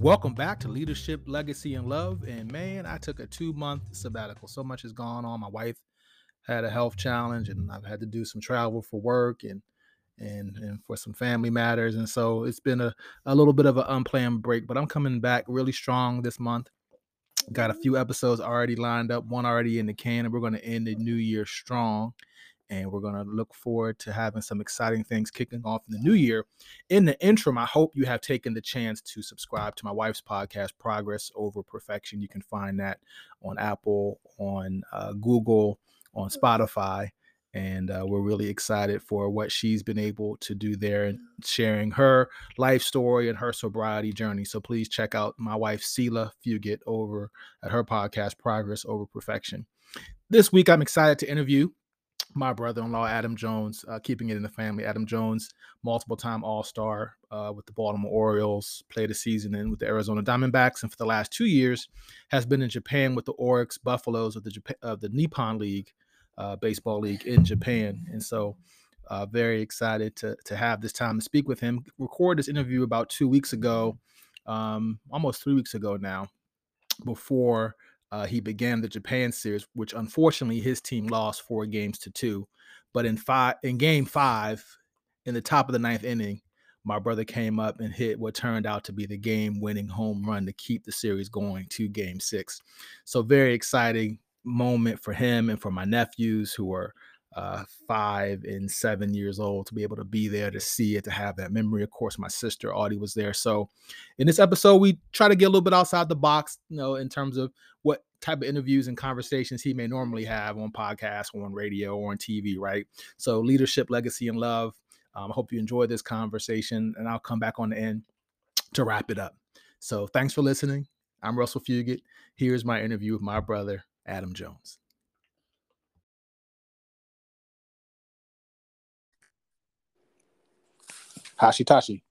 Welcome back to Leadership, Legacy, and Love. And man, I took a two month sabbatical. So much has gone on. My wife had a health challenge, and I've had to do some travel for work and and and for some family matters. And so it's been a, a little bit of an unplanned break, but I'm coming back really strong this month. Got a few episodes already lined up, one already in the can, and we're going to end the new year strong and we're going to look forward to having some exciting things kicking off in the new year. In the interim, I hope you have taken the chance to subscribe to my wife's podcast, Progress Over Perfection. You can find that on Apple, on uh, Google, on Spotify. And uh, we're really excited for what she's been able to do there and sharing her life story and her sobriety journey. So please check out my wife, Sela Fugit, over at her podcast, Progress Over Perfection. This week, I'm excited to interview my brother-in-law Adam Jones, uh, keeping it in the family. Adam Jones, multiple-time All-Star uh, with the Baltimore Orioles, played a season in with the Arizona Diamondbacks, and for the last two years has been in Japan with the Orix Buffaloes of the of the Nippon League uh, baseball league in Japan. And so, uh, very excited to to have this time to speak with him. Record this interview about two weeks ago, um, almost three weeks ago now, before uh, he began the Japan series, which unfortunately his team lost four games to two. But in five, in game five, in the top of the ninth inning, my brother came up and hit what turned out to be the game-winning home run to keep the series going to Game Six. So very exciting moment for him and for my nephews who are uh, five and seven years old to be able to be there to see it, to have that memory. Of course, my sister Audie was there. So, in this episode, we try to get a little bit outside the box, you know, in terms of what type of interviews and conversations he may normally have on podcasts or on radio or on TV, right? So, leadership, legacy, and love. Um, I hope you enjoy this conversation, and I'll come back on the end to wrap it up. So, thanks for listening. I'm Russell Fugit. Here's my interview with my brother, Adam Jones. Hashi Tashi.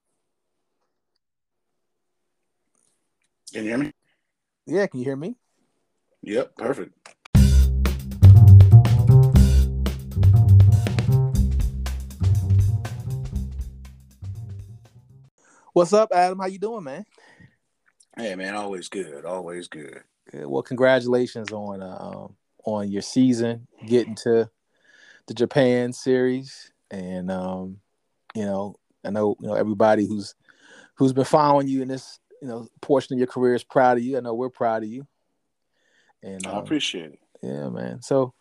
Can you hear me? Yeah, can you hear me? Yep, perfect. What's up, Adam? How you doing, man? Hey, man, always good, always good. Good. Well, congratulations on uh, um, on your season, getting to the Japan series, and um, you know, I know you know everybody who's who's been following you in this you know portion of your career is proud of you. I know we're proud of you. And I um, appreciate it. Yeah, man. So,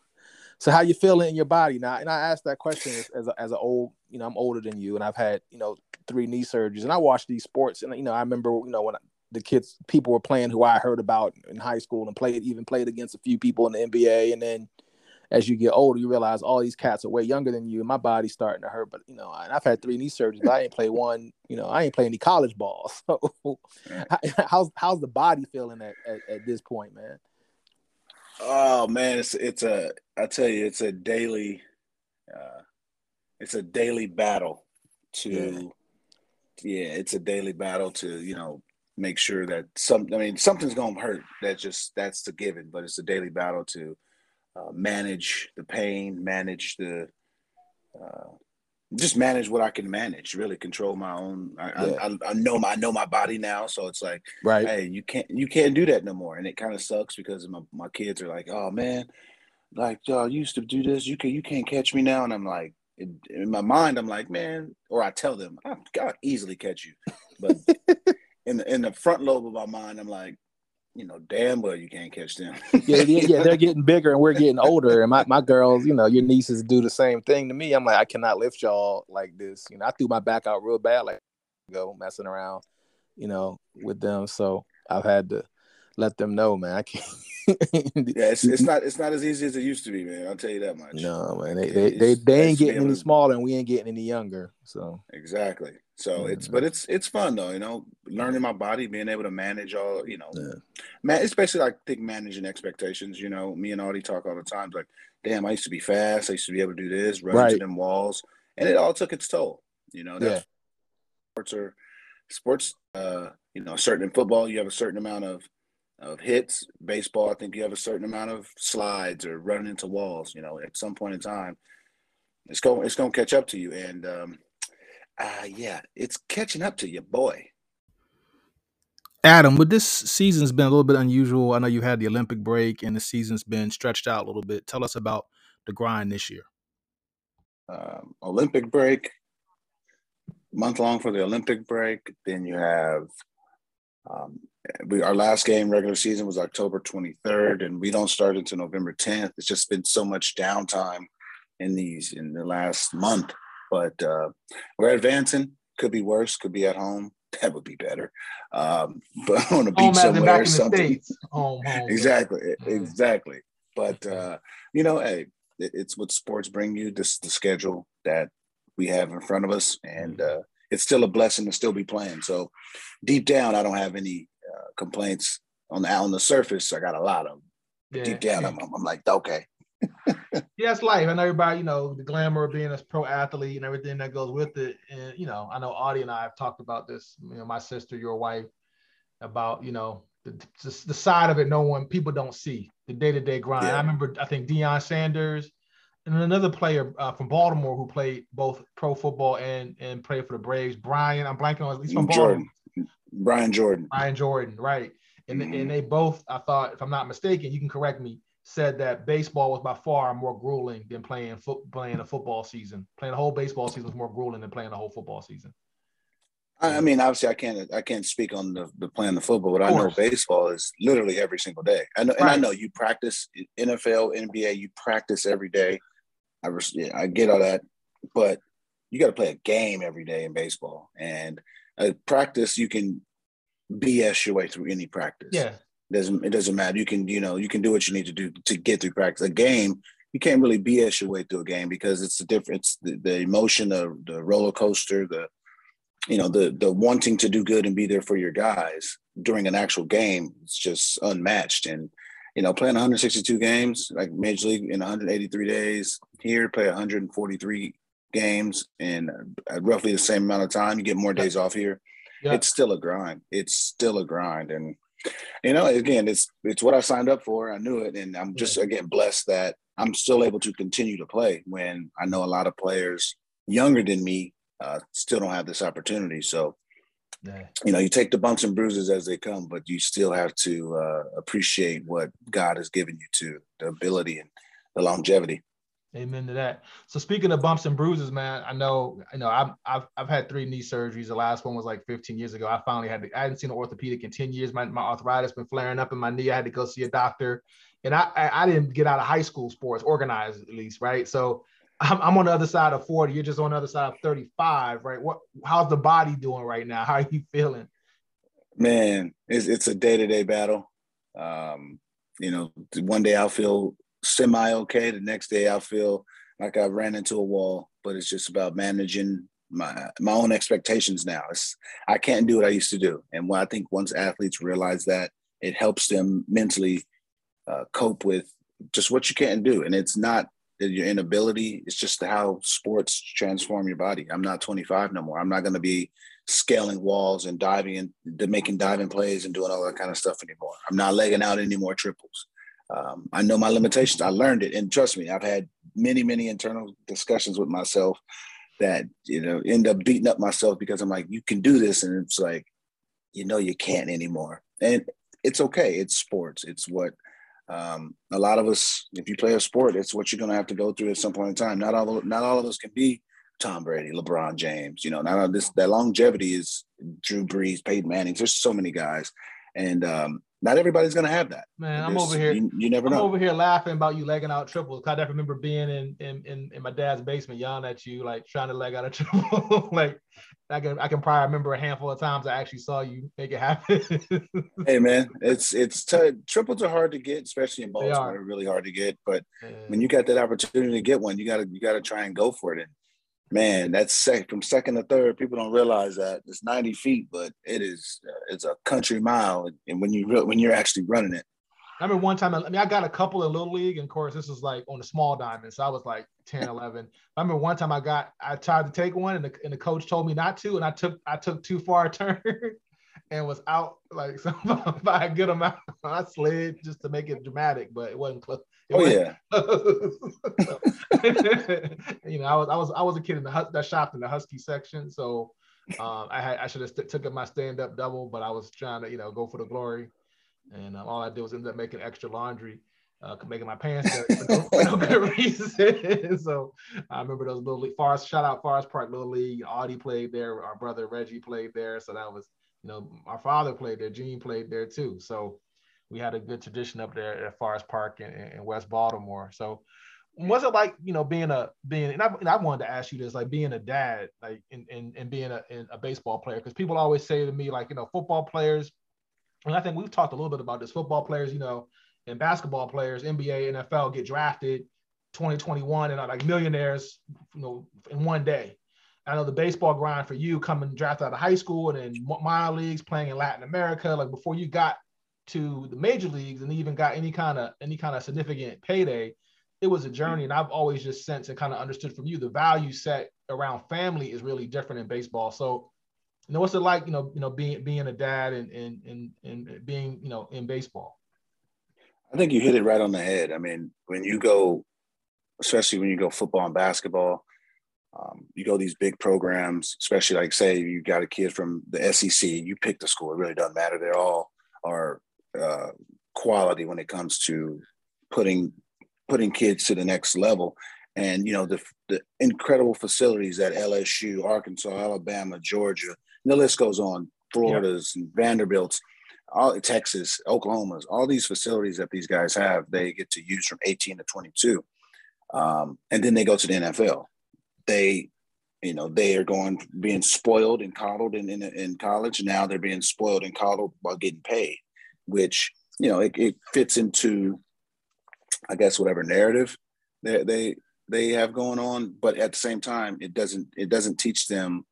so how you feeling in your body now? And I asked that question as, as, a, as an old, you know, I'm older than you, and I've had you know three knee surgeries, and I watch these sports, and you know, I remember you know when I, the kids people were playing who I heard about in high school and played even played against a few people in the NBA, and then as you get older, you realize all these cats are way younger than you, and my body's starting to hurt. But you know, I've had three knee surgeries, but I ain't play one. You know, I ain't play any college ball. So, how's how's the body feeling at, at, at this point, man? Oh man, it's it's a I tell you, it's a daily, uh, it's a daily battle to, yeah. yeah, it's a daily battle to you know make sure that some I mean something's gonna hurt. That just that's the given, but it's a daily battle to uh, manage the pain, manage the uh, just manage what I can manage. Really control my own. I, yeah. I, I, know my I know my body now, so it's like, right? Hey, you can't you can't do that no more, and it kind of sucks because my my kids are like, oh man, like y'all used to do this. You can you can't catch me now, and I'm like, in, in my mind, I'm like, man, or I tell them, I will easily catch you, but in the in the front lobe of my mind, I'm like, you know, damn well you can't catch them. yeah, yeah, they're getting bigger and we're getting older. And my, my girls, you know, your nieces do the same thing to me. I'm like, I cannot lift y'all like this. You know, I threw my back out real bad, like go messing around, you know, with them. So I've had to let them know, man. I can't. yeah, it's, it's not it's not as easy as it used to be, man. I'll tell you that much. No, man, they they, they, they ain't getting any smaller, and we ain't getting any younger. So exactly. So yeah. it's but it's it's fun though, you know, learning my body, being able to manage all, you know, yeah. man. It's basically like think managing expectations. You know, me and Audie talk all the time. Like, damn, I used to be fast. I used to be able to do this, run right. into them walls, and it all took its toll. You know, that's yeah. sports are sports. Uh, you know, certain in football, you have a certain amount of of hits. Baseball, I think you have a certain amount of slides or running into walls. You know, at some point in time, it's going it's going to catch up to you. And um, uh, yeah, it's catching up to you, boy. Adam, with this season's been a little bit unusual. I know you had the Olympic break and the season's been stretched out a little bit. Tell us about the grind this year. Um, Olympic break, month long for the Olympic break. Then you have um, we our last game regular season was October 23rd, and we don't start until November 10th. It's just been so much downtime in these in the last month, but uh, we're advancing. Could be worse. Could be at home. That would be better. Um, but on a beach somewhere or something. Home, home, exactly, yeah. exactly. But uh, you know, hey, it, it's what sports bring you. This the schedule that we have in front of us, and uh, it's still a blessing to still be playing. So deep down, I don't have any complaints on the on the surface. I got a lot of them. Yeah. Deep down, I'm, I'm like, okay. yeah, it's life. I know everybody, you know, the glamour of being a pro athlete and everything that goes with it. And you know, I know Audie and I have talked about this. You know, my sister, your wife, about you know the, the side of it. No one, people don't see the day to day grind. Yeah. I remember, I think Deion Sanders and another player uh, from Baltimore who played both pro football and and played for the Braves. Brian, I'm blanking on. He's from Jordan. Baltimore. Brian Jordan. Brian Jordan, right? And mm-hmm. and they both, I thought, if I'm not mistaken, you can correct me, said that baseball was by far more grueling than playing foot playing a football season. Playing a whole baseball season was more grueling than playing a whole football season. I mean, obviously, I can't I can't speak on the, the playing the football, but I know baseball is literally every single day. I know, right. and I know you practice NFL, NBA, you practice every day. I I get all that, but you got to play a game every day in baseball, and a practice you can BS your way through any practice. Yeah, it doesn't it doesn't matter. You can you know you can do what you need to do to get through practice. A game you can't really BS your way through a game because it's the difference, the, the emotion, the the roller coaster, the you know the the wanting to do good and be there for your guys during an actual game. It's just unmatched and you know, playing 162 games like Major League in 183 days. Here, play 143 games in uh, roughly the same amount of time. You get more days off here. Yeah. It's still a grind. It's still a grind, and you know, again, it's it's what I signed up for. I knew it, and I'm just yeah. again blessed that I'm still able to continue to play when I know a lot of players younger than me uh, still don't have this opportunity. So yeah. You know, you take the bumps and bruises as they come, but you still have to uh, appreciate what God has given you to the ability and the longevity. Amen to that. So speaking of bumps and bruises, man, I know, I know, I've, I've, I've had three knee surgeries. The last one was like 15 years ago. I finally had to, I hadn't seen an orthopedic in 10 years. My, my arthritis been flaring up in my knee. I had to go see a doctor, and I, I, I didn't get out of high school sports, organized at least, right? So I'm, I'm on the other side of 40. You're just on the other side of 35, right? What? How's the body doing right now? How are you feeling? Man, it's it's a day to day battle. Um, you know, one day I'll feel semi okay. The next day I'll feel like I ran into a wall. But it's just about managing my my own expectations now. It's I can't do what I used to do, and what I think once athletes realize that, it helps them mentally uh, cope with just what you can't do. And it's not your inability. It's just how sports transform your body. I'm not 25 no more. I'm not going to be scaling walls and diving and making diving plays and doing all that kind of stuff anymore. I'm not legging out any more triples. Um, I know my limitations. I learned it, and trust me, I've had many, many internal discussions with myself that you know end up beating up myself because I'm like, you can do this, and it's like, you know, you can't anymore, and it's okay. It's sports. It's what um, a lot of us, if you play a sport, it's what you're going to have to go through at some point in time. Not all, not all of us can be Tom Brady, LeBron James. You know, not all this. That longevity is Drew Brees, Peyton Manning. There's so many guys, and um, not everybody's going to have that. Man, I'm over here. You, you never know. I'm over here laughing about you legging out triples. I remember being in, in in in my dad's basement yelling at you, like trying to leg out a triple. like I can I can probably remember a handful of times I actually saw you make it happen. hey man, it's it's t- triples are hard to get, especially in Baltimore. They're really hard to get. But yeah. when you got that opportunity to get one, you gotta you gotta try and go for it. And man, that's sec- from second to third. People don't realize that it's 90 feet, but it is uh, it's a country mile. And when you re- when you're actually running it, I remember one time, I mean, I got a couple in Little League, and of course, this was like on the small diamond. So I was like 10, 11. I remember one time I got, I tried to take one, and the, and the coach told me not to, and I took, I took too far a turn and was out like so by a good amount. I slid just to make it dramatic, but it wasn't close. It oh wasn't yeah. you know, I was, I was, I was a kid in the that shopped in the Husky section, so Um, I had I should have st- took my stand up double, but I was trying to you know go for the glory, and um, all I did was end up making extra laundry, uh, making my pants dirty for no, for no good reason. so I remember those little league, Forest shout out Forest Park Little League. Audie played there. Our brother Reggie played there. So that was you know our father played there. Gene played there too. So we had a good tradition up there at Forest Park in, in West Baltimore. So was it like you know being a being and I, and I wanted to ask you this like being a dad like and and, and being a, a baseball player because people always say to me like you know football players and I think we've talked a little bit about this football players you know and basketball players NBA NFL get drafted 2021 and are like millionaires you know in one day I know the baseball grind for you coming drafted out of high school and then minor leagues playing in Latin America like before you got to the major leagues and even got any kind of any kind of significant payday it was a journey. And i've always just sensed and kind of understood from you the value set around family is really different in baseball. So you know what's it like you know you know being being a dad and and and, and being you know in baseball? I think you hit it right on the head. I mean when you go especially when you go football and basketball um, you go these big programs especially like say you got a kid from the SEC you pick the school it really doesn't matter they're all are uh, quality when it comes to putting putting kids to the next level. And you know the, the incredible facilities at LSU, Arkansas, Alabama, Georgia, the list goes on. Florida's and Vanderbilt's, all Texas, Oklahoma's, all these facilities that these guys have, they get to use from 18 to 22, um, and then they go to the NFL. They, you know, they are going being spoiled and coddled in, in in college. Now they're being spoiled and coddled while getting paid, which you know it, it fits into I guess whatever narrative they they they have going on, but at the same time, it doesn't it doesn't teach them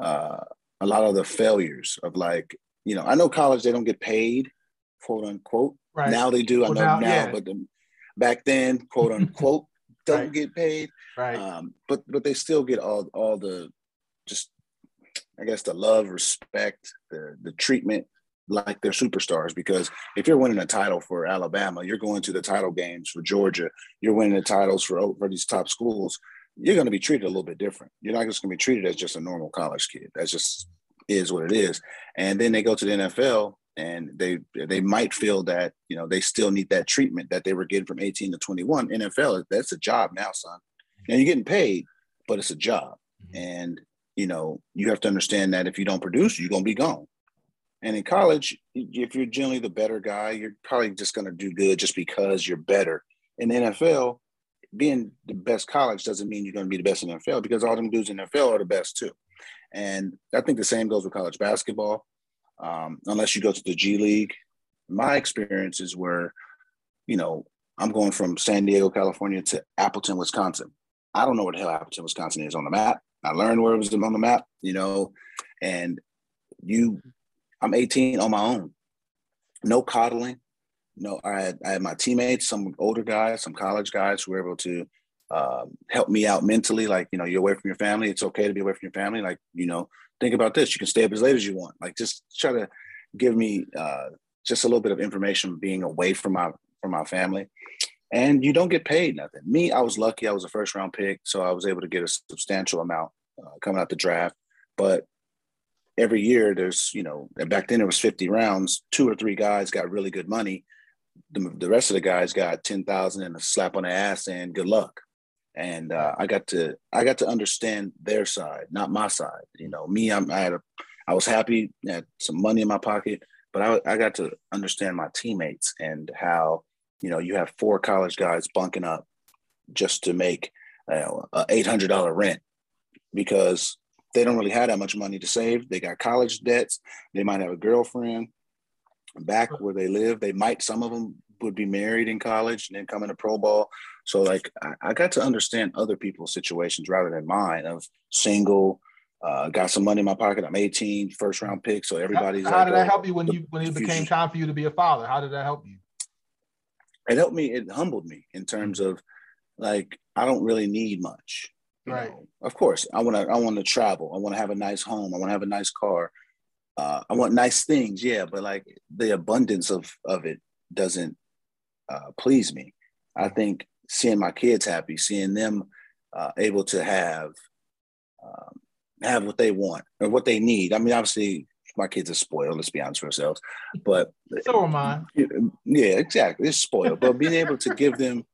uh, a lot of the failures of like you know I know college they don't get paid quote unquote right. now they do well, I know now, now yeah. but the, back then quote unquote don't right. get paid right um, but but they still get all all the just I guess the love respect the the treatment like they're superstars because if you're winning a title for Alabama, you're going to the title games for Georgia, you're winning the titles for, for these top schools, you're going to be treated a little bit different. You're not just going to be treated as just a normal college kid. That just is what it is. And then they go to the NFL and they they might feel that you know they still need that treatment that they were getting from 18 to 21. NFL that's a job now, son. And you're getting paid, but it's a job. Mm-hmm. And you know you have to understand that if you don't produce, you're going to be gone. And in college, if you're generally the better guy, you're probably just going to do good just because you're better. In the NFL, being the best college doesn't mean you're going to be the best in the NFL because all them dudes in the NFL are the best too. And I think the same goes with college basketball. Um, unless you go to the G League, my experiences were, you know, I'm going from San Diego, California to Appleton, Wisconsin. I don't know where the hell Appleton, Wisconsin is on the map. I learned where it was on the map, you know, and you I'm 18 on my own. No coddling. No, I had, I had my teammates, some older guys, some college guys who were able to uh, help me out mentally. Like, you know, you're away from your family. It's okay to be away from your family. Like, you know, think about this. You can stay up as late as you want. Like, just try to give me uh, just a little bit of information being away from my from my family. And you don't get paid nothing. Me, I was lucky. I was a first round pick, so I was able to get a substantial amount uh, coming out the draft. But every year there's you know back then it was 50 rounds two or three guys got really good money the, the rest of the guys got 10,000 and a slap on the ass and good luck and uh, I got to I got to understand their side not my side you know me I'm, I had a I was happy had some money in my pocket but I, I got to understand my teammates and how you know you have four college guys bunking up just to make you know, a $800 rent because they don't really have that much money to save. They got college debts. They might have a girlfriend back where they live. They might, some of them would be married in college and then come into pro ball. So like I, I got to understand other people's situations rather than mine of single, uh, got some money in my pocket. I'm 18, first round pick. So everybody's how, how like, did that oh, help you when you when it became time for you to be a father? How did that help you? It helped me. It humbled me in terms of like I don't really need much. Right. Know, of course, I want to. I want to travel. I want to have a nice home. I want to have a nice car. Uh, I want nice things. Yeah, but like the abundance of of it doesn't uh, please me. I think seeing my kids happy, seeing them uh, able to have, um, have what they want or what they need. I mean, obviously, my kids are spoiled. Let's be honest with ourselves. But so am I. Yeah, exactly. It's spoiled. But being able to give them,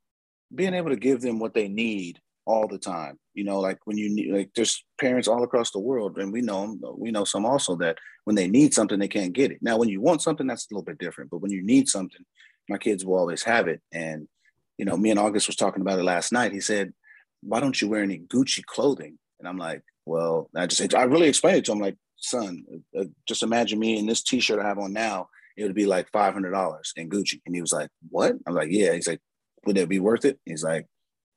being able to give them what they need all the time. You know, like when you need, like there's parents all across the world, and we know them. We know some also that when they need something, they can't get it. Now, when you want something, that's a little bit different. But when you need something, my kids will always have it. And you know, me and August was talking about it last night. He said, "Why don't you wear any Gucci clothing?" And I'm like, "Well, I just I really explained it to him like, son, uh, just imagine me in this T-shirt I have on now. It would be like five hundred dollars in Gucci." And he was like, "What?" I'm like, "Yeah." He's like, "Would that be worth it?" He's like,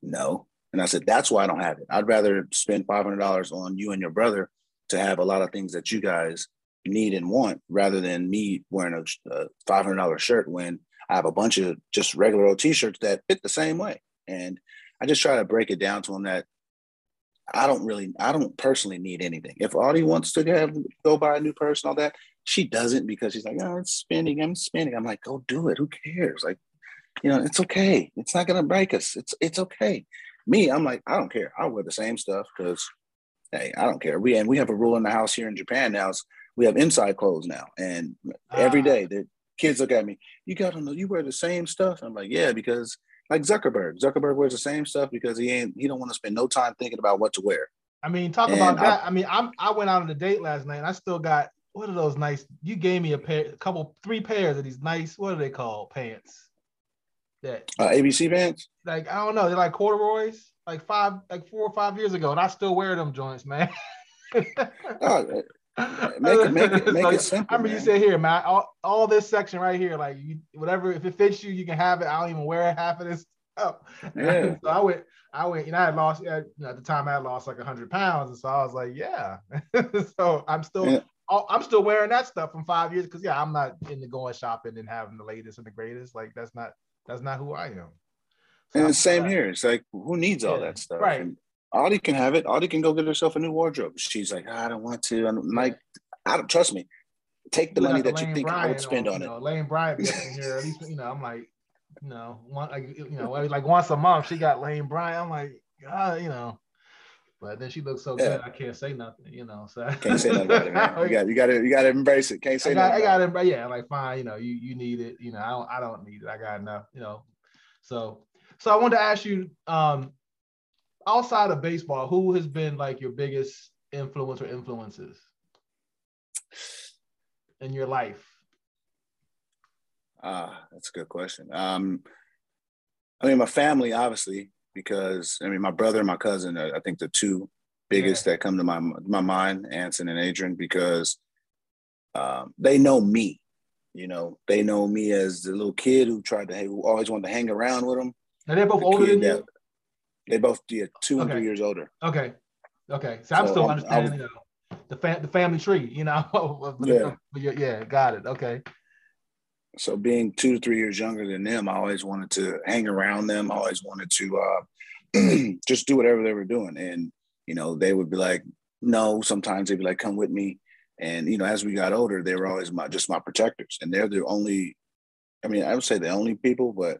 "No." And I said, "That's why I don't have it. I'd rather spend five hundred dollars on you and your brother to have a lot of things that you guys need and want, rather than me wearing a, a five hundred dollar shirt when." I have a bunch of just regular old t-shirts that fit the same way. And I just try to break it down to him that I don't really, I don't personally need anything. If Audie wants to have go buy a new purse and all that, she doesn't because she's like, oh, it's spending, I'm spending. I'm like, go do it. Who cares? Like, you know, it's okay. It's not gonna break us. It's it's okay. Me, I'm like, I don't care. I'll wear the same stuff because hey, I don't care. We and we have a rule in the house here in Japan now. Is we have inside clothes now, and every ah. day the kids look at me. You gotta know you wear the same stuff. I'm like, yeah, because like Zuckerberg. Zuckerberg wears the same stuff because he ain't he don't want to spend no time thinking about what to wear. I mean, talk and about that. I, I, mean, I'm I went out on a date last night and I still got what are those nice? You gave me a pair, a couple, three pairs of these nice. What are they called? Pants. That uh, ABC pants. Like I don't know, they're like corduroys. Like five, like four or five years ago, and I still wear them joints, man. oh, make it make it make it simple. I remember man. you said here, man, all, all this section right here, like you, whatever, if it fits you, you can have it. I don't even wear half of this stuff. Yeah. so I went, I went, you know, I had lost you know, at the time I had lost like hundred pounds, and so I was like, yeah. so I'm still. Yeah. I'm still wearing that stuff from five years because yeah, I'm not into going shopping and having the latest and the greatest. Like that's not that's not who I am. So and the same here. It's like who needs all that stuff? Right. And Audie can have it. Audie can go get herself a new wardrobe. She's like, I don't want to. I'm like, I don't trust me. Take the money that you think Brian I would spend on, on it. Lane Bryant here. At least you know, I'm like, you know, one, like, you know, like once a month she got Lane Bryant. I'm like, God, you know. But then she looks so yeah. good, I can't say nothing, you know. So can't say nothing about it, man. You got you got to you got to embrace it. Can't say I got, nothing. I got to, yeah, like fine, you know, you you need it, you know. I don't I don't need it. I got enough, you know. So so I wanted to ask you, um, outside of baseball, who has been like your biggest influence or influences in your life? Ah, uh, that's a good question. Um, I mean, my family, obviously, because I mean, my brother and my cousin, are, I think the two biggest yeah. that come to my my mind, Anson and Adrian, because um, they know me. You know, they know me as the little kid who tried to, who always wanted to hang around with them. Are they both the older than that, you? They both did, two okay. and three years older. Okay. Okay. So, I'm still understanding was, you know, the fa- the family tree, you know. yeah. yeah, got it. Okay. So being two to three years younger than them, I always wanted to hang around them. I always wanted to uh, just do whatever they were doing. And, you know, they would be like, no, sometimes they'd be like, come with me. And, you know, as we got older, they were always my just my protectors. And they're the only, I mean, I would say the only people, but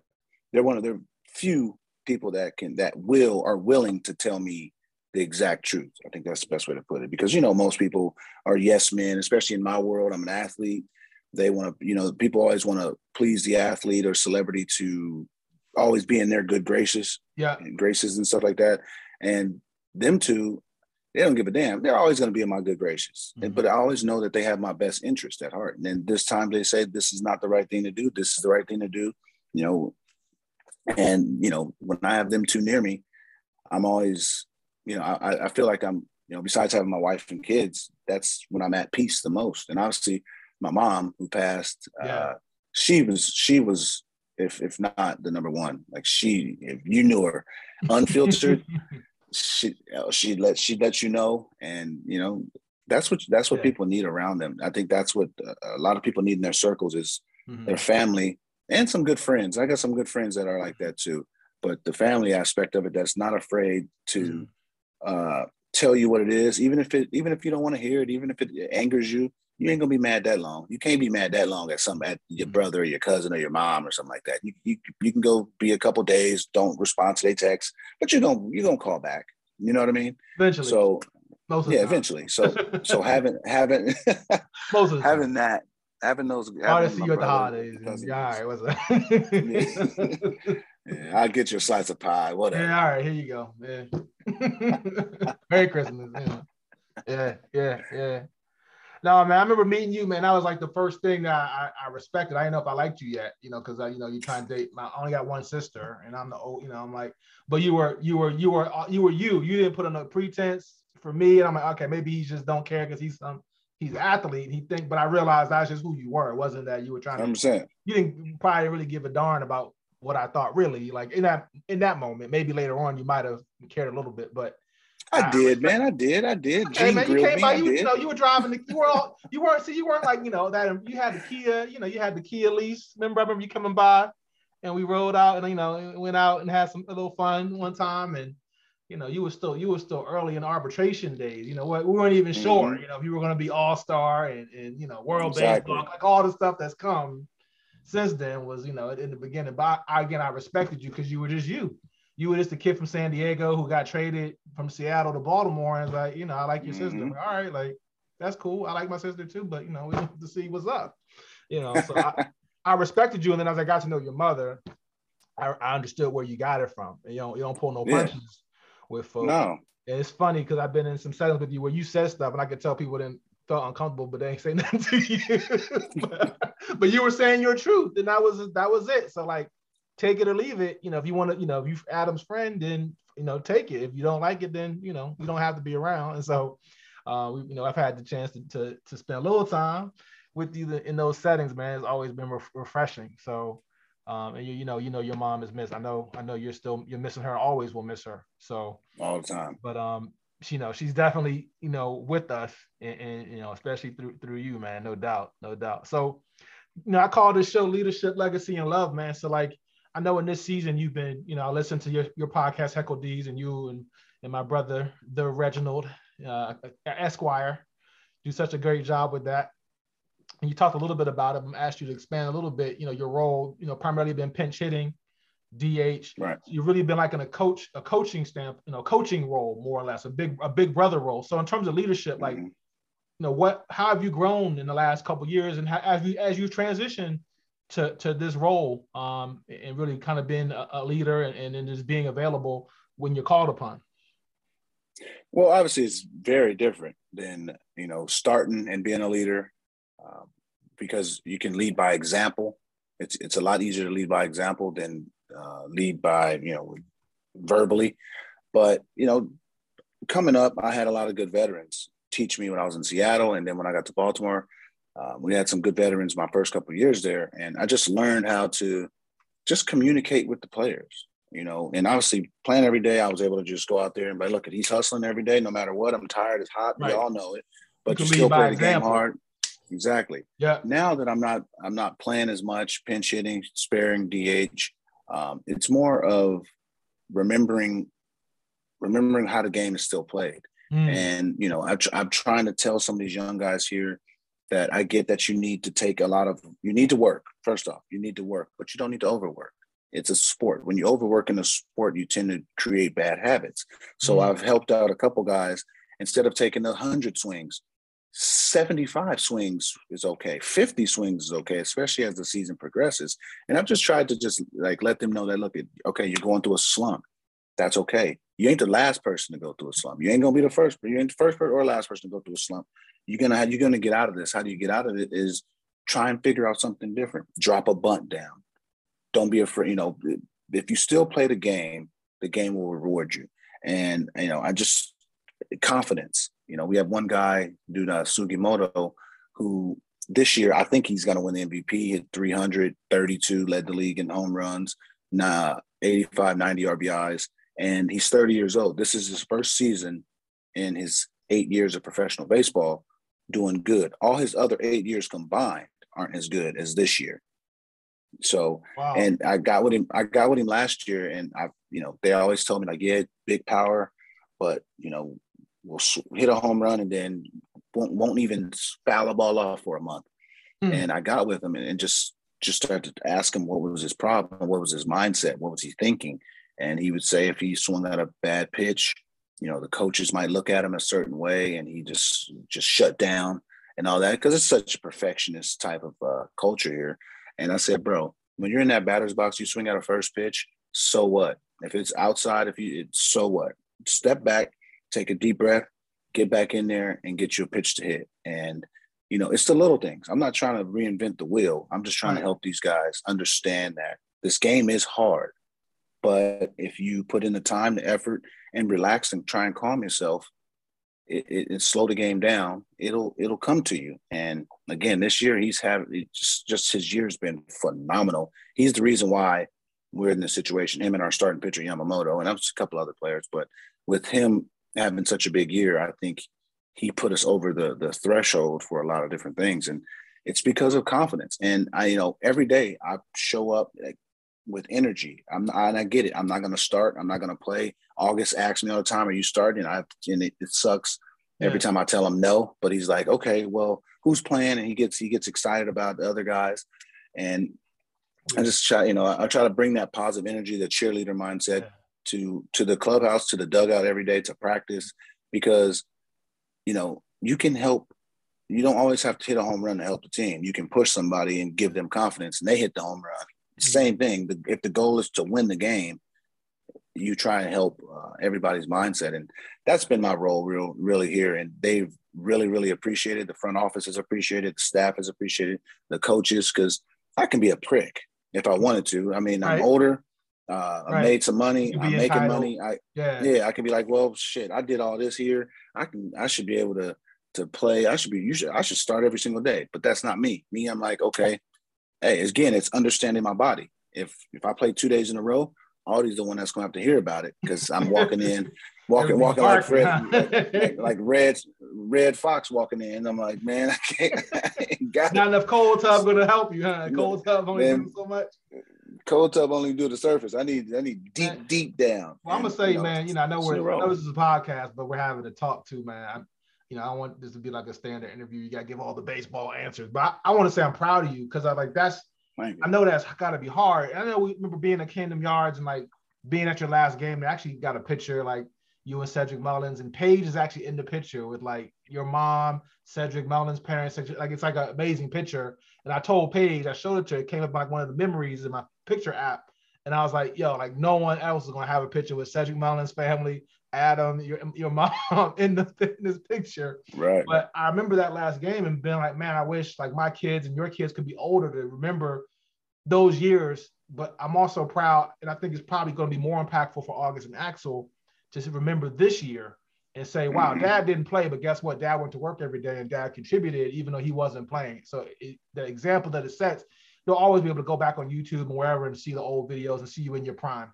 they're one of the few people that can that will are willing to tell me the exact truth. I think that's the best way to put it because you know most people are yes men, especially in my world. I'm an athlete. They want to, you know, people always want to please the athlete or celebrity to always be in their good graces, yeah, and graces and stuff like that. And them two, they don't give a damn. They're always going to be in my good graces, mm-hmm. but I always know that they have my best interest at heart. And then this time they say this is not the right thing to do. This is the right thing to do. You know, and you know, when I have them two near me, I'm always, you know, I, I feel like I'm, you know, besides having my wife and kids, that's when I'm at peace the most. And obviously, my mom who passed, yeah. uh, she was she was if if not the number one. Like she, if you knew her, unfiltered, she she let she let you know, and you know that's what that's what yeah. people need around them. I think that's what a lot of people need in their circles is mm-hmm. their family and some good friends. I got some good friends that are like that too. But the family aspect of it, that's not afraid to mm-hmm. uh, tell you what it is, even if it, even if you don't want to hear it, even if it angers you, you ain't gonna be mad that long. You can't be mad that long at some at your mm-hmm. brother or your cousin or your mom or something like that. You you, you can go be a couple days, don't respond to their text, but you're gonna you're gonna call back. You know what I mean? Eventually. So yeah, eventually. So so having having having that having those. Having oh, to see you at the holidays. Yeah, all right, what's up? yeah, I'll get you a slice of pie. Whatever. Yeah, all right, here you go. Yeah. Merry Christmas. Yeah, yeah, yeah. yeah. No, man, I remember meeting you, man. That was like the first thing that I, I respected. I didn't know if I liked you yet, you know, because I, you know, you're trying to date. My, I only got one sister, and I'm the old, you know, I'm like, but you were, you were, you were, you were you. You didn't put on a pretense for me, and I'm like, okay, maybe he just don't care because he's some, he's an athlete. He think, but I realized that's just who you were. It wasn't that you were trying to. I'm saying you didn't probably really give a darn about what I thought. Really, like in that in that moment, maybe later on you might have cared a little bit, but I did, man. I did. I did. Okay, man, you came by. You, you, know, you were driving. The, you were all. You weren't. See, you weren't like you know that. You had the Kia. You know, you had the Kia lease. Remember, I remember you coming by, and we rode out, and you know, went out and had some a little fun one time, and you know, you were still you were still early in arbitration days. You know, we weren't even mm-hmm. sure. You know, if you were going to be All Star and and you know World exactly. Baseball, like all the stuff that's come since then was you know in the beginning. But I, again, I respected you because you were just you you were just a kid from San Diego who got traded from Seattle to Baltimore, and like, you know, I like your mm-hmm. sister. All right, like that's cool. I like my sister too, but you know, we have to see what's up. You know, so I, I, respected you, and then as I got to know your mother, I, I understood where you got it from. And you don't you don't pull no punches. With folks. No. And it's funny because I've been in some settings with you where you said stuff, and I could tell people didn't felt uncomfortable, but they ain't say nothing to you. but, but you were saying your truth, and that was that was it. So like take it or leave it. You know, if you want to, you know, if you Adam's friend, then you know, take it. If you don't like it, then you know, you don't have to be around. And so, uh, we, you know, I've had the chance to, to, to spend a little time with you in those settings, man. It's always been re- refreshing. So, um, and you, you know, you know, your mom is missed. I know, I know you're still you're missing her. Always will miss her. So all the time. But um, she, you know, she's definitely you know with us, and, and you know, especially through through you, man. No doubt, no doubt. So, you know, I call this show leadership, legacy, and love, man. So like I know in this season you've been, you know, I listened to your, your podcast, Heckle D's, and you and, and my brother, the Reginald uh, Esquire, do such a great job with that. And you talked a little bit about it. I'm asked you to expand a little bit, you know, your role, you know, primarily been pinch hitting, DH. Right. You've really been like in a coach, a coaching stamp, you know, coaching role more or less, a big, a big brother role. So in terms of leadership, mm-hmm. like, you know, what, how have you grown in the last couple years, and how, as you as you transition to, to this role um, and really kind of being a, a leader and, and then just being available when you're called upon? Well, obviously, it's very different than you know starting and being a leader um, because you can lead by example. It's it's a lot easier to lead by example than uh, lead by you know verbally. But you know, coming up, I had a lot of good veterans teach me when I was in Seattle, and then when I got to Baltimore, um, we had some good veterans my first couple years there, and I just learned how to just communicate with the players. You know, and obviously playing every day, I was able to just go out there and be like, look, at he's hustling every day, no matter what. I'm tired, it's hot, right. we all know it, but you, you still play the example. game hard. Exactly. Yeah. Now that I'm not, I'm not playing as much, pinch hitting, sparing DH. Um, it's more of remembering, remembering how the game is still played. Mm. And you know, I'm, I'm trying to tell some of these young guys here that I get that you need to take a lot of you need to work. First off, you need to work, but you don't need to overwork. It's a sport. When you overwork in a sport, you tend to create bad habits. So mm-hmm. I've helped out a couple guys instead of taking a hundred swings, 75 swings is okay 50 swings is okay especially as the season progresses and i've just tried to just like let them know that look okay you're going through a slump that's okay you ain't the last person to go through a slump you ain't gonna be the first you ain't the first or last person to go through a slump you're gonna you're gonna get out of this. How do you get out of it? Is try and figure out something different. Drop a bunt down. Don't be afraid. You know, if you still play the game, the game will reward you. And you know, I just confidence. You know, we have one guy, dude, uh, Sugimoto, who this year I think he's going to win the MVP. Hit 332, led the league in home runs, nah, 85, 90 RBIs, and he's 30 years old. This is his first season in his eight years of professional baseball doing good. All his other eight years combined aren't as good as this year. So, wow. and I got with him. I got with him last year, and I, you know, they always told me like, yeah, big power, but you know, we'll hit a home run and then won't, won't even foul a ball off for a month. Hmm. And I got with him and, and just just started to ask him what was his problem, what was his mindset, what was he thinking, and he would say if he swung at a bad pitch, you know the coaches might look at him a certain way and he just just shut down and all that because it's such a perfectionist type of uh, culture here and i said bro when you're in that batter's box you swing out a first pitch so what if it's outside if you it's so what step back take a deep breath get back in there and get you a pitch to hit and you know it's the little things i'm not trying to reinvent the wheel i'm just trying to help these guys understand that this game is hard but if you put in the time, the effort, and relax and try and calm yourself, it, it, it, slow the game down. It'll it'll come to you. And again, this year he's had just just his year's been phenomenal. He's the reason why we're in this situation. Him and our starting pitcher Yamamoto, and a couple other players. But with him having such a big year, I think he put us over the the threshold for a lot of different things. And it's because of confidence. And I, you know, every day I show up. Like, with energy. I'm not, and I get it. I'm not going to start. I'm not going to play. August asks me all the time, "Are you starting?" I and it, it sucks yeah. every time I tell him no. But he's like, "Okay, well, who's playing?" And he gets he gets excited about the other guys, and I just try, you know, I, I try to bring that positive energy, the cheerleader mindset yeah. To to the clubhouse, to the dugout every day to practice, because you know you can help. You don't always have to hit a home run to help the team. You can push somebody and give them confidence, and they hit the home run same thing. If the goal is to win the game, you try and help uh, everybody's mindset, and that's been my role, real, really here. And they've really, really appreciated. The front office has appreciated. The staff has appreciated. The coaches, because I can be a prick if I wanted to. I mean, right. I'm older. Uh, right. I made some money. I'm making entitled. money. I yeah. yeah, I can be like, well, shit, I did all this here. I can, I should be able to to play. I should be. You should. I should start every single day. But that's not me. Me, I'm like, okay, hey, again, it's understanding my body. If if I play two days in a row, Audie's the one that's gonna have to hear about it because I'm walking in, walking, walking like Fred, like, like, like, Red Redd Foxx walking in. I'm like, man, I can't. I got Not it. enough cold tub gonna help you, huh? Cold tub only man, so much. Cold tub only do the surface. I need I need deep man. deep down. Well, I'm gonna say, you know, man, you know, I know we're I know this is a podcast, but we're having to talk to, man. I'm, you know, I want this to be like a standard interview. You got to give all the baseball answers, but I, I want to say I'm proud of you because I like that's I know that's got to be hard. I know we remember being at Camden Yards and like being at your last game. They actually got a picture like you and Cedric Mullins, and Paige is actually in the picture with like your mom, Cedric Mullins' parents. Like it's like an amazing picture. And I told Paige, I showed it to her, it came up like one of the memories in my picture app. And I was like, yo, like no one else is gonna have a picture with Cedric Mullins' family, Adam, your your mom in the in this picture. Right. But I remember that last game and being like, man, I wish like my kids and your kids could be older to remember those years, but I'm also proud, and I think it's probably going to be more impactful for August and Axel to remember this year and say, wow, mm-hmm. dad didn't play, but guess what? Dad went to work every day and dad contributed even though he wasn't playing. So it, the example that it sets, you'll always be able to go back on YouTube and wherever and see the old videos and see you in your prime.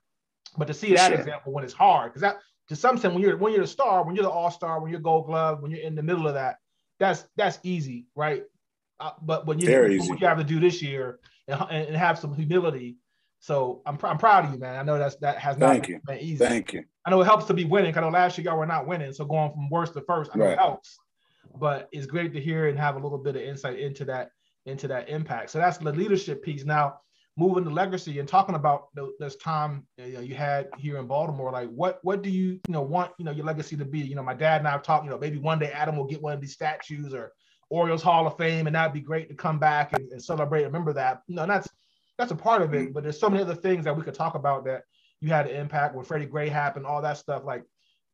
But to see that sure. example when it's hard, because that to some extent when you're when you're the star, when you're the all-star, when you're gold glove, when you're in the middle of that, that's that's easy, right? Uh, but when you, what you have to do this year and, and have some humility. So I'm, I'm proud of you, man. I know that's that has not Thank been, been easy. Thank you. I know it helps to be winning. Cause I know last year y'all were not winning, so going from worst to first, I know right. it helps. But it's great to hear and have a little bit of insight into that into that impact. So that's the leadership piece. Now moving to legacy and talking about this time you, had here in Baltimore, like what what do you you know want you know your legacy to be? You know, my dad and I have talked. You know, maybe one day Adam will get one of these statues or Orioles Hall of Fame, and that'd be great to come back and, and celebrate. Remember that. You know, that's that's a part of it. But there's so many other things that we could talk about that you had an impact when Freddie Gray happened, all that stuff. Like,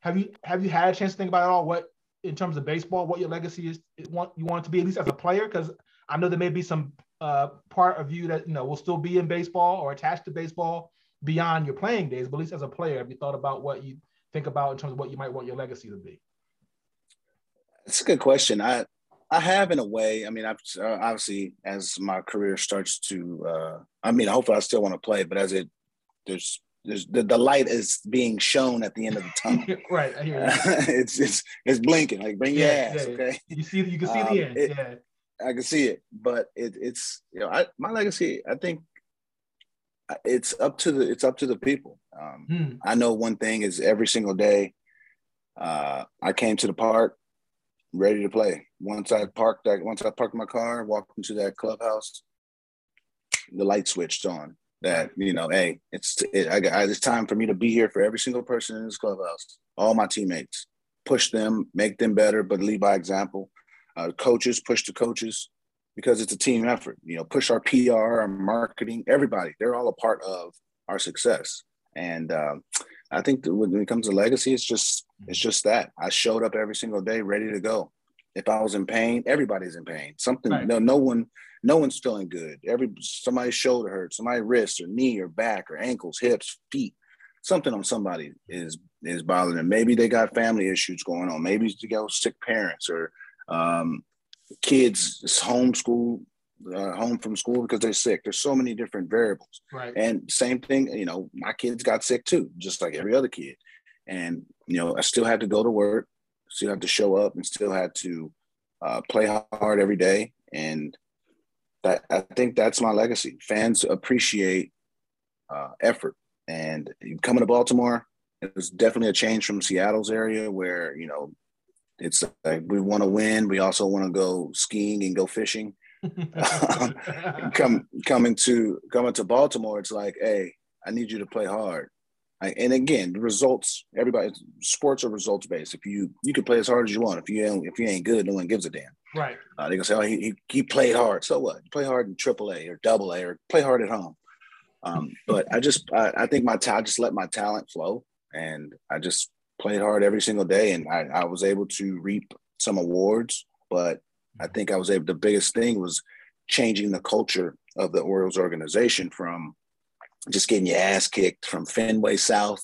have you have you had a chance to think about it all? What in terms of baseball, what your legacy is want you want to be at least as a player? Because I know there may be some uh, part of you that you know will still be in baseball or attached to baseball beyond your playing days. But at least as a player, have you thought about what you think about in terms of what you might want your legacy to be? It's a good question. I I have in a way. I mean, I've uh, obviously as my career starts to. Uh, I mean, hopefully I still want to play, but as it there's there's the, the light is being shown at the end of the tunnel. right. I hear you. it's it's it's blinking. Like bring your yeah, ass. Yeah, okay. You see you can see um, the end. It, yeah. I can see it, but it, it's you know I, my legacy. I think it's up to the it's up to the people. Um, hmm. I know one thing is every single day. Uh, I came to the park ready to play. Once I parked that, once I parked my car, walked into that clubhouse, the light switched on. that you know, hey, it's it, I, I, it's time for me to be here for every single person in this clubhouse, all my teammates, push them, make them better, but lead by example. Uh, coaches push the coaches because it's a team effort. You know, push our PR, our marketing, everybody. They're all a part of our success. And um, I think when it comes to legacy, it's just it's just that I showed up every single day ready to go. If I was in pain, everybody's in pain. Something right. no no one no one's feeling good. Every somebody's shoulder hurts, somebody's wrist or knee or back or ankles, hips, feet. Something on somebody is is bothering them. Maybe they got family issues going on. Maybe they got sick parents or um, kids homeschool uh, home from school because they're sick. There's so many different variables. Right. And same thing, you know, my kids got sick too, just like every other kid. And you know, I still had to go to work, still had to show up, and still had to uh, play hard every day. And that I think that's my legacy. Fans appreciate uh, effort. And coming to Baltimore, it was definitely a change from Seattle's area where you know it's like we want to win. We also want to go skiing and go fishing. um, come coming to coming to Baltimore, it's like, hey, I need you to play hard. I, and again, the results. Everybody, sports are results based. If you you can play as hard as you want. If you ain't if you ain't good, no one gives a damn. Right. Uh, they gonna say, oh, he, he, he played hard. So what? play hard in AAA or Double A or play hard at home. Um, but I just I, I think my I just let my talent flow, and I just played hard every single day, and I, I was able to reap some awards. But I think I was able. The biggest thing was changing the culture of the Orioles organization from just getting your ass kicked from Fenway South,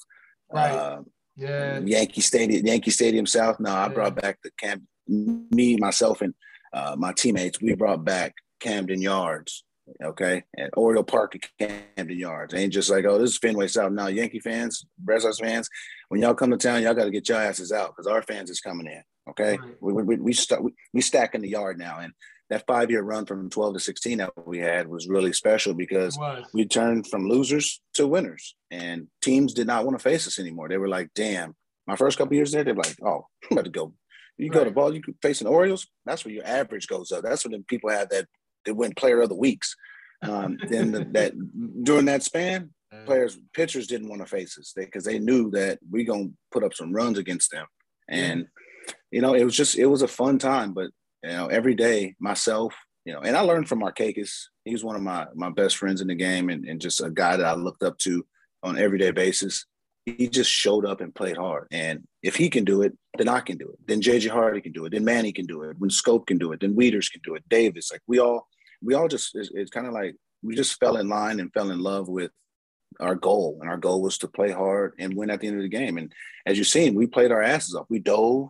right? Uh, yeah, Yankee Stadium, Yankee Stadium South. No, I yeah. brought back the camp. Me, myself, and uh, my teammates. We brought back Camden Yards. Okay, at Oriole Park at Camden Yards. Ain't just like, oh, this is Fenway South. Now, Yankee fans, Red Sox fans, when y'all come to town, y'all got to get your asses out because our fans is coming in. Okay, right. we we we, st- we, we stack in the yard now, and that five year run from 12 to 16 that we had was really special because we turned from losers to winners, and teams did not want to face us anymore. They were like, "Damn." My first couple years there, they're like, "Oh, I'm about to go." You right. go to ball, you face facing Orioles. That's where your average goes up. That's when people have that they win Player of the Weeks. Um, then the, that during that span, players pitchers didn't want to face us because they, they, knew that we gonna put up some runs against them and you know, it was just it was a fun time. But you know, every day myself, you know, and I learned from Markakis. He was one of my my best friends in the game, and, and just a guy that I looked up to on everyday basis. He just showed up and played hard. And if he can do it, then I can do it. Then JJ Hardy can do it. Then Manny can do it. When Scope can do it, then Wieters can do it. Davis, like we all, we all just it's, it's kind of like we just fell in line and fell in love with our goal, and our goal was to play hard and win at the end of the game. And as you've seen, we played our asses off. We dove,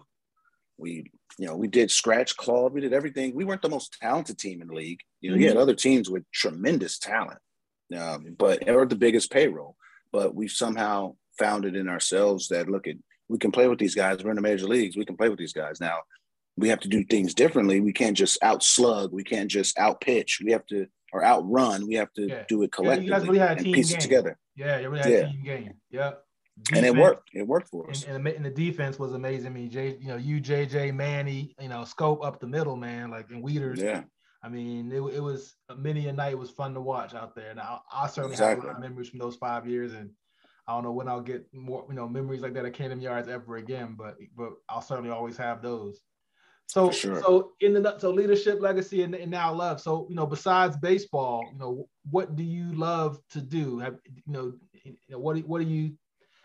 we, you know, we did scratch claw. We did everything. We weren't the most talented team in the league. You know, mm-hmm. you had other teams with tremendous talent, um, but or the biggest payroll. But we somehow found it in ourselves that look at we can play with these guys. We're in the major leagues. We can play with these guys now. We have to do things differently. We can't just out slug. We can't just out pitch. We have to or outrun. We have to yeah. do it collectively yeah, really and piece game. it together. Yeah, you really had yeah. a team game. Yep. Defense, and it worked. It worked for us. And, and, the defense was amazing. I mean, you know, you, JJ, Manny, you know, scope up the middle, man, like in Wieters. Yeah. I mean, it, it was uh, many a night. It was fun to watch out there. And I, I certainly exactly. have a lot of memories from those five years. And I don't know when I'll get more, you know, memories like that at Camden Yards ever again. But but I'll certainly always have those. So sure. so in the so leadership, legacy, and, and now love. So you know, besides baseball, you know, what do you love to do? Have you know, you know what do, what do you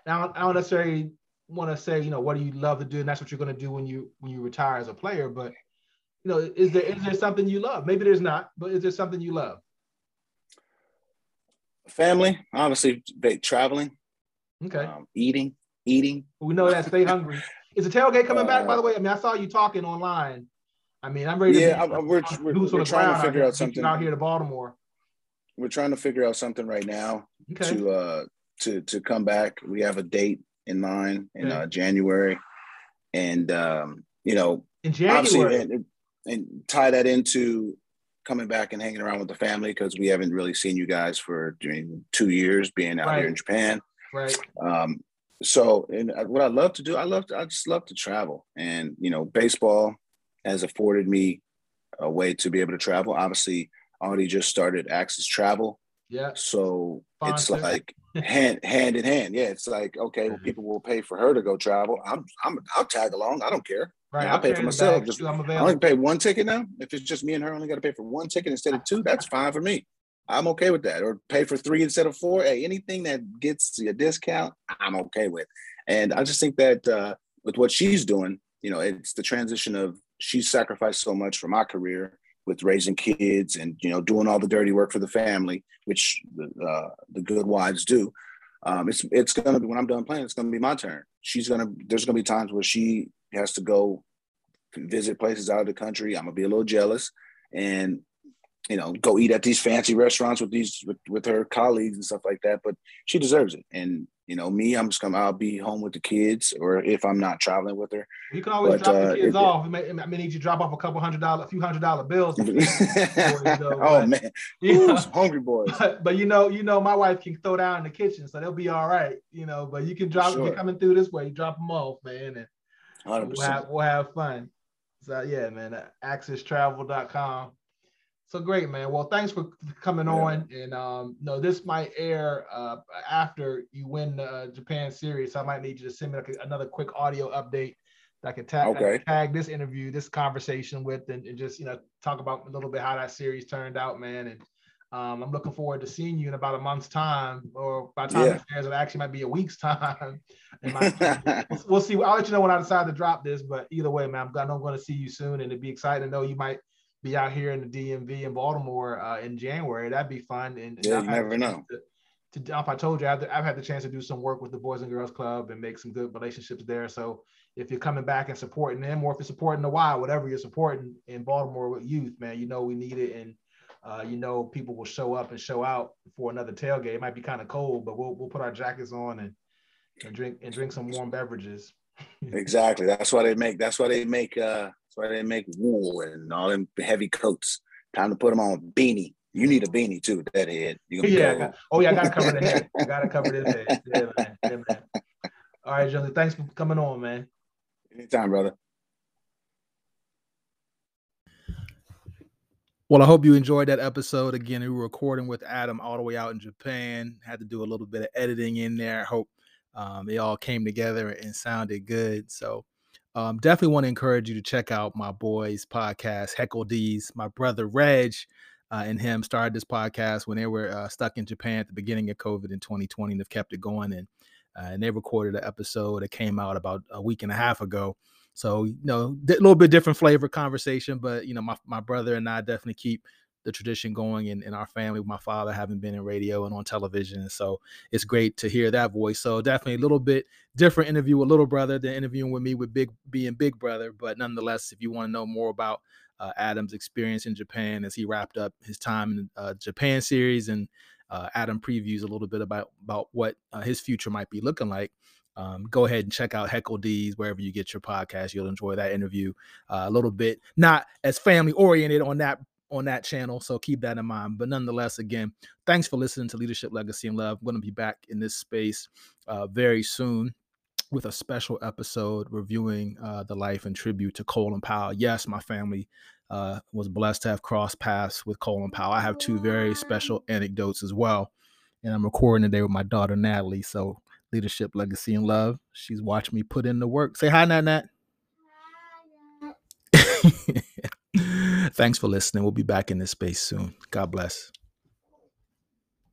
I don't, I don't necessarily want to say, you know, what do you love to do, and that's what you're going to do when you when you retire as a player. But you know, is there is there something you love? Maybe there's not, but is there something you love? Family, honestly, traveling. Okay. Um, eating, eating. We know that. Stay hungry. Is the tailgate coming uh, back? By the uh, way, I mean, I saw you talking online. I mean, I'm ready. Yeah, to we're, we're, we're trying to figure out something out here to Baltimore. We're trying to figure out something right now okay. to uh, to to come back. We have a date in mind in uh, January, and um, you know, in January, and, and, tie that into coming back and hanging around with the family because we haven't really seen you guys for during two years being out right. here in Japan. Right. Um, so, and uh, what I love to do, I love, to, I just love to travel, and you know, baseball has afforded me a way to be able to travel. Obviously, already just started Access Travel, Yeah. So it's like hand hand in hand. Yeah, it's like okay, well, people will pay for her to go travel. I'm I'm I'll tag along. I don't care. Right. I'll pay for myself. Just- I only pay one ticket now. If it's just me and her, I only got to pay for one ticket instead of two. That's fine for me. I'm okay with that. Or pay for three instead of four. Hey, anything that gets a discount, I'm okay with. And I just think that uh, with what she's doing, you know, it's the transition of she's sacrificed so much for my career with raising kids and you know doing all the dirty work for the family, which uh, the good wives do. Um, it's it's gonna be when I'm done playing. It's gonna be my turn. She's gonna. There's gonna be times where she has to go visit places out of the country. I'm gonna be a little jealous, and you know, go eat at these fancy restaurants with these with, with her colleagues and stuff like that. But she deserves it. And you know, me, I'm just gonna. I'll be home with the kids, or if I'm not traveling with her. You can always But, drop uh, the kids it- off. It may, it may need you to drop off a couple hundred dollar, a few hundred dollar bills. oh man, You know, hungry boys. but, but you know, you know, my wife can throw down in the kitchen, so they'll be all right. You know, but you can drop Sure. you're coming through this way, you drop them off, man, and Hundred we'll have, we'll have fun. So yeah, man, uh, accesstravel.com. So great, man. Well, thanks for coming Yeah. on. And um, no, this might air uh, after you win the uh, Japan series. So I might need you to send me like another quick audio update that I can tag, that I can tag this interview, this conversation with, and, and just you know talk about a little bit how that series turned out, man. And um, I'm looking forward to seeing you in about a month's time, or by the time Yeah. this airs, it actually might be a week's time. My- we'll- we'll see. I'll let you know when I decide to drop this. But either way, man, I'm, I'm going to see you soon, and it'd be exciting to know you might be out here in the DMV in Baltimore uh, in January. That'd be fun. And, and Yeah, I've you never know. To, to, I if I told you, I've, I've had the chance to do some work with the Boys and Girls Club and make some good relationships there. So if you're coming back and supporting them, or if you're supporting the Y, whatever you're supporting in Baltimore with youth, man, you know we need it, and uh, you know people will show up and show out for another tailgate. It might be kind of cold, but we'll we'll put our jackets on and and drink and drink some warm beverages. Exactly. That's why they make. That's why they make. uh That's why they make wool and all them heavy coats. Time to put them on. Beanie. You need a beanie too. with That head. You gonna yeah. I got- oh yeah, I gotta cover the head. I gotta cover this head. Yeah, man. Yeah, man. All right, Josie. Thanks for coming on, man. Anytime, brother. Well, I hope you enjoyed that episode. Again, we were recording with Adam all the way out in Japan. Had to do a little bit of editing in there. I hope um, it all came together and sounded good. So, um, definitely want to encourage you to check out my boys' podcast, Heckle D's. My brother Reg uh, and him started this podcast when they were uh, stuck in Japan at the beginning of COVID in 2020, and they've kept it going. And uh, and they recorded an episode that came out about a week and a half ago. So, you know, a little bit different flavor conversation, but you know, my, my brother and I definitely keep the tradition going in, in our family. With my father having been in radio and on television. And so it's great to hear that voice. So definitely a little bit different interview with little brother than interviewing with me with big being big brother. But nonetheless, if you want to know more about uh, Adam's experience in Japan as he wrapped up his time in uh, Japan series and uh, Adam previews a little bit about about what uh, his future might be looking like um, go ahead and check out Heckle D's wherever you get your podcast. You'll enjoy that interview uh, a little bit, not as family oriented on that on that channel. So keep that in mind. But nonetheless, again, thanks for listening to Leadership Legacy and Love. I'm going to be back in this space uh, very soon with a special episode reviewing uh, the life and tribute to Colin Powell. Yes, my family uh, was blessed to have crossed paths with Colin Powell. I have two very special anecdotes as well. And I'm recording today with my daughter, Natalie. So leadership, legacy, and love. She's watched me put in the work. Say hi, Nat Nat. Thanks for listening. We'll be back in this space soon. God bless.